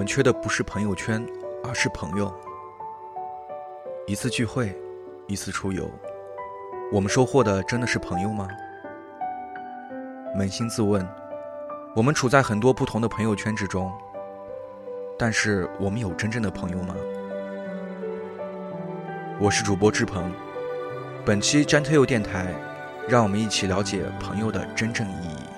我们缺的不是朋友圈，而是朋友。一次聚会，一次出游，我们收获的真的是朋友吗？扪心自问，我们处在很多不同的朋友圈之中，但是我们有真正的朋友吗？我是主播志鹏，本期 Gentle 电台，让我们一起了解朋友的真正意义。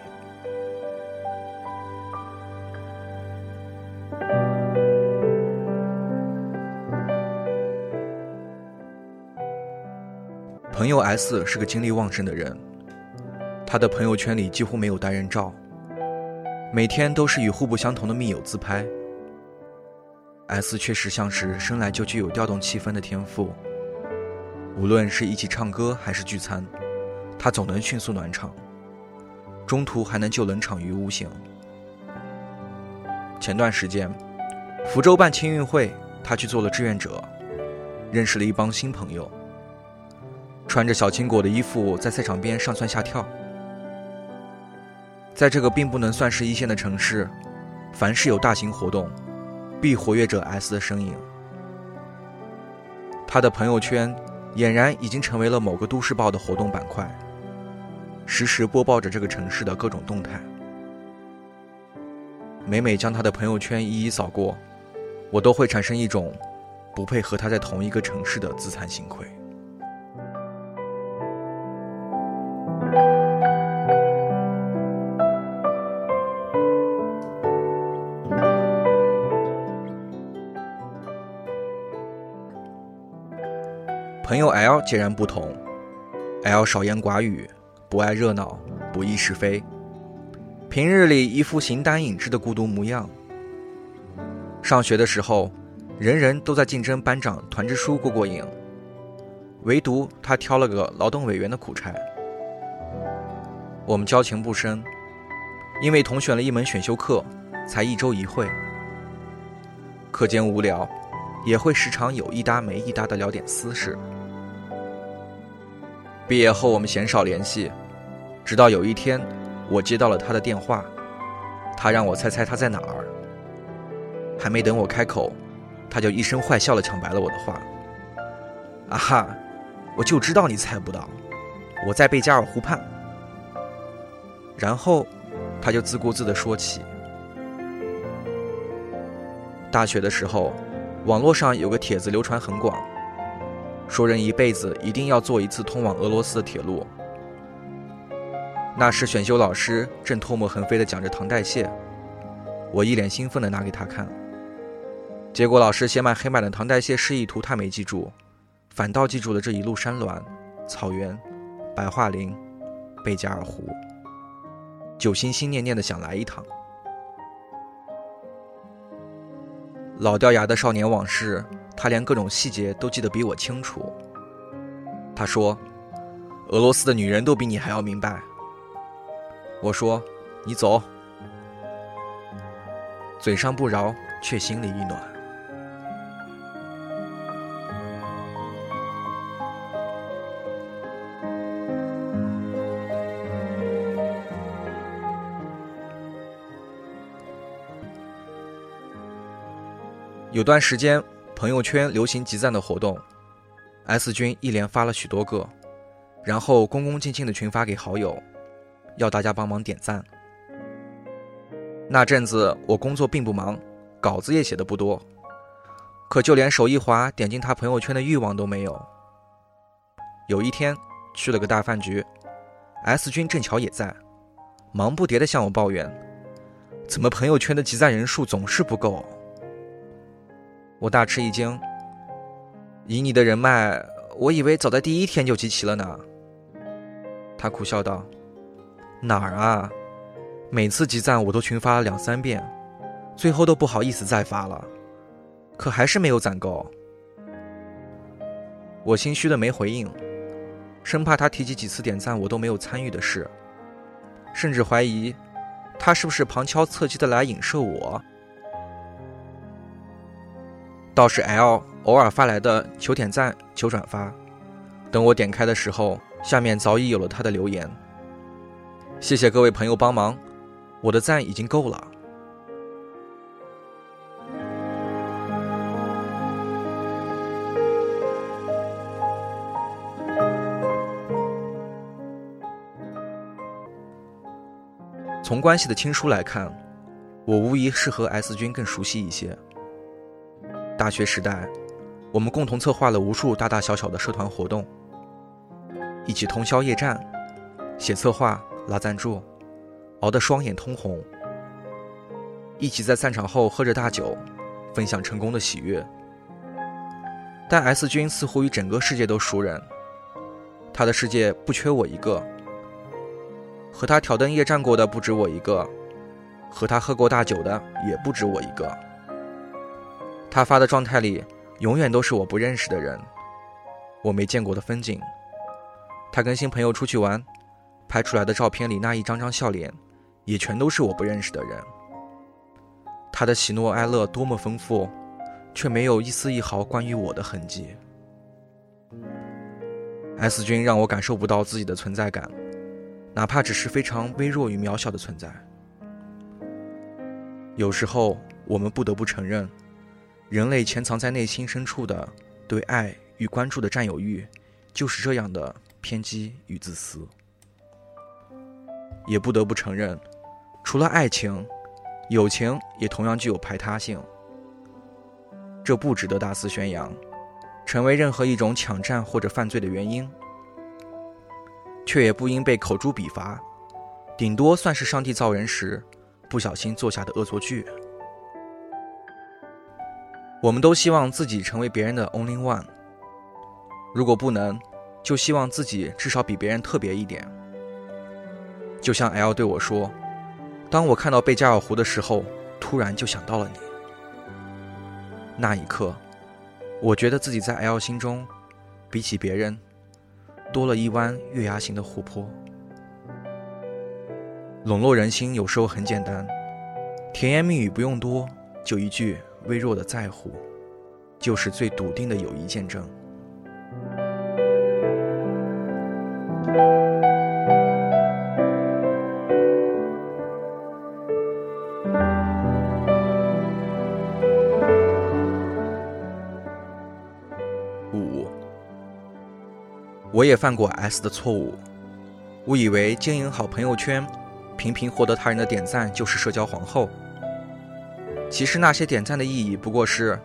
朋友 S 是个精力旺盛的人，他的朋友圈里几乎没有单人照，每天都是与互不相同的密友自拍。S 确实像是生来就具有调动气氛的天赋，无论是一起唱歌还是聚餐，他总能迅速暖场，中途还能救冷场于无形。前段时间，福州办青运会，他去做了志愿者，认识了一帮新朋友。穿着小青果的衣服，在赛场边上蹿下跳。在这个并不能算是一线的城市，凡是有大型活动，必活跃着 S 的身影。他的朋友圈俨然已经成为了某个都市报的活动板块，实时播报着这个城市的各种动态。每每将他的朋友圈一一扫过，我都会产生一种不配和他在同一个城市的自惭形愧。朋友 L 截然不同，L 少言寡语，不爱热闹，不议是非，平日里一副形单影只的孤独模样。上学的时候，人人都在竞争班长团支书过过瘾，唯独他挑了个劳动委员的苦差。我们交情不深，因为同选了一门选修课，才一周一会，课间无聊，也会时常有一搭没一搭的聊点私事。毕业后，我们鲜少联系，直到有一天，我接到了他的电话，他让我猜猜他在哪儿。还没等我开口，他就一声坏笑了，抢白了我的话。啊哈，我就知道你猜不到，我在贝加尔湖畔。然后，他就自顾自的说起，大学的时候，网络上有个帖子流传很广。说人一辈子一定要坐一次通往俄罗斯的铁路。那时选修老师正唾沫横飞地讲着糖代谢，我一脸兴奋地拿给他看。结果老师写满黑板的糖代谢示意图他没记住，反倒记住了这一路山峦、草原、白桦林、贝加尔湖，就心心念念地想来一趟。老掉牙的少年往事。他连各种细节都记得比我清楚。他说：“俄罗斯的女人都比你还要明白。”我说：“你走。”嘴上不饶，却心里一暖。有段时间。朋友圈流行集赞的活动，S 君一连发了许多个，然后恭恭敬敬的群发给好友，要大家帮忙点赞。那阵子我工作并不忙，稿子也写的不多，可就连手一滑点进他朋友圈的欲望都没有。有一天去了个大饭局，S 君正巧也在，忙不迭的向我抱怨，怎么朋友圈的集赞人数总是不够。我大吃一惊，以你的人脉，我以为早在第一天就集齐了呢。他苦笑道：“哪儿啊？每次集赞我都群发了两三遍，最后都不好意思再发了，可还是没有攒够。”我心虚的没回应，生怕他提及几次点赞我都没有参与的事，甚至怀疑他是不是旁敲侧击的来影射我。倒是 l 偶尔发来的求点赞求转发。等我点开的时候下面早已有了他的留言。谢谢各位朋友帮忙我的赞已经够了。从关系的亲疏来看我无疑是和 s 君更熟悉一些。大学时代，我们共同策划了无数大大小小的社团活动，一起通宵夜战，写策划、拉赞助，熬得双眼通红。一起在散场后喝着大酒，分享成功的喜悦。但 S 君似乎与整个世界都熟人，他的世界不缺我一个。和他挑灯夜战过的不止我一个，和他喝过大酒的也不止我一个。他发的状态里，永远都是我不认识的人，我没见过的风景。他跟新朋友出去玩，拍出来的照片里那一张张笑脸，也全都是我不认识的人。他的喜怒哀乐多么丰富，却没有一丝一毫关于我的痕迹。S 君让我感受不到自己的存在感。哪怕只是非常微弱与渺小的存在，有时候我们不得不承认，人类潜藏在内心深处的对爱与关注的占有欲，就是这样的偏激与自私。也不得不承认，除了爱情，友情也同样具有排他性。这不值得大肆宣扬，成为任何一种抢占或者犯罪的原因。却也不应被口诛笔伐，顶多算是上帝造人时不小心做下的恶作剧。我们都希望自己成为别人的 only one，如果不能，就希望自己至少比别人特别一点。就像 L 对我说：“当我看到贝加尔湖的时候，突然就想到了你。”那一刻，我觉得自己在 L 心中，比起别人。多了一弯月牙形的湖泊，笼络人心有时候很简单，甜言蜜语不用多，就一句微弱的在乎，就是最笃定的友谊见证。我也犯过 S 的错误，误以为经营好朋友圈，频频获得他人的点赞就是社交皇后。其实那些点赞的意义不过是，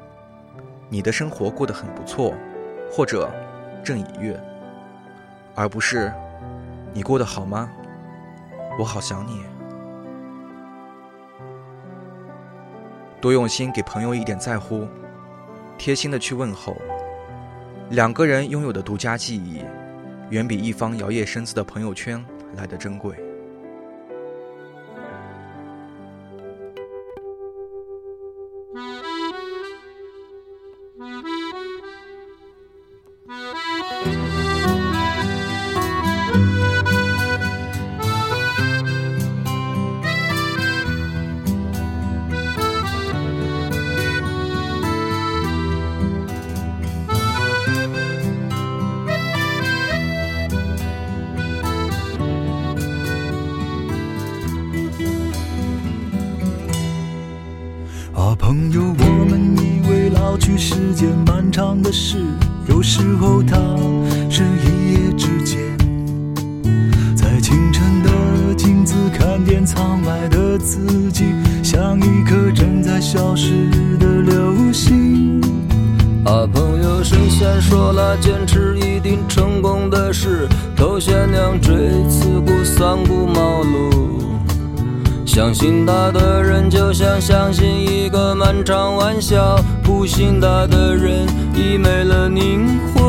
你的生活过得很不错，或者正已悦，而不是你过得好吗？我好想你。多用心给朋友一点在乎，贴心的去问候，两个人拥有的独家记忆。远比一方摇曳生姿的朋友圈来得珍贵。的事，有时候它是一夜之间。在清晨的镜子看见苍白的自己，像一颗正在消失的流星。啊，朋友，神仙说了，坚持一定成功的事，头悬梁锥刺股，三顾茅庐。相信他的人，就像相信一个漫长玩笑；不信他的人，已没了灵魂。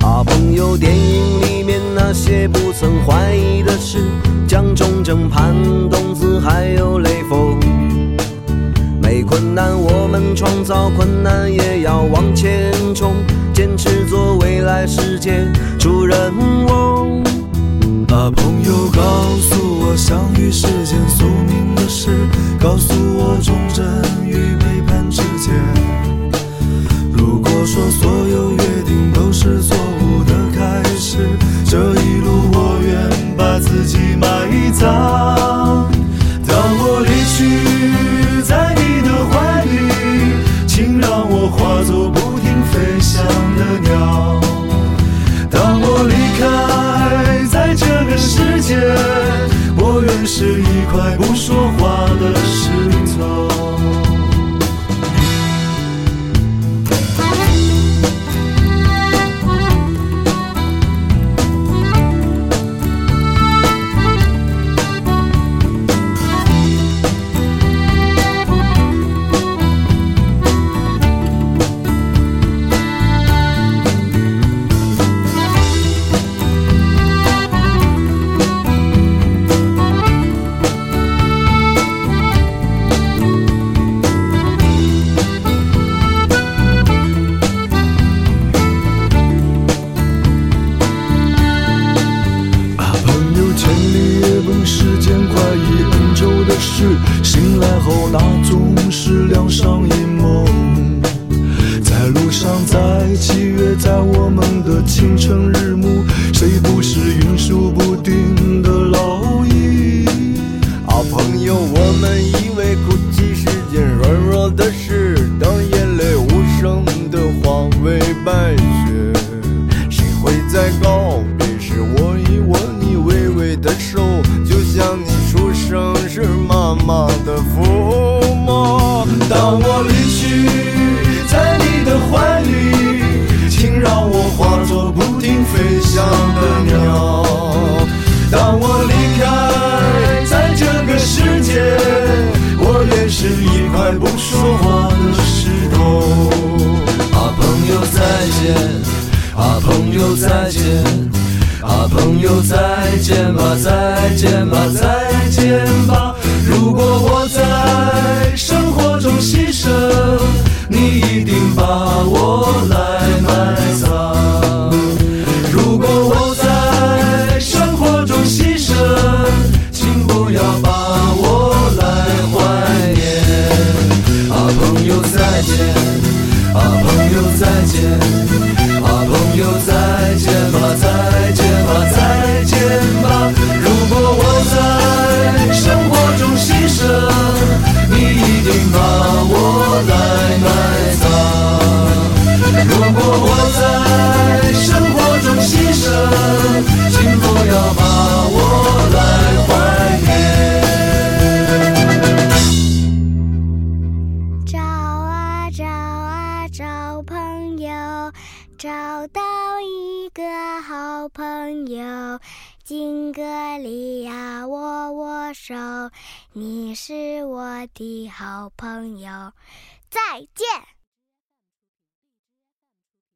啊，朋友，电影里面那些不曾怀疑的事，蒋中正、潘冬子还有雷锋。没困难，我们创造困难，也要往前冲，坚持做未来世界主人翁。啊，朋友，告诉我，相遇是件宿命的事，告诉我忠贞世界，我愿是一块不说话的石。那总是两上一梦。在路上，在七月，在我们的清晨日暮，谁不是云数不定的老鹰？啊，朋友，我们以为哭泣是件软弱的事，当眼泪无声的化为白雪，谁会在告别时握一握你微微的手，就像你出生时妈妈的抚？当我离去，在你的怀里，请让我化作不停飞翔的鸟。当我离开，在这个世界，我也是一块不说话的石头。啊，朋友再见，啊，朋友再见，啊，朋友再见吧，再见吧，再见吧。如果我在生活牺牲，你一定把我友。敬个礼呀，握握手，你是我的好朋友。再见。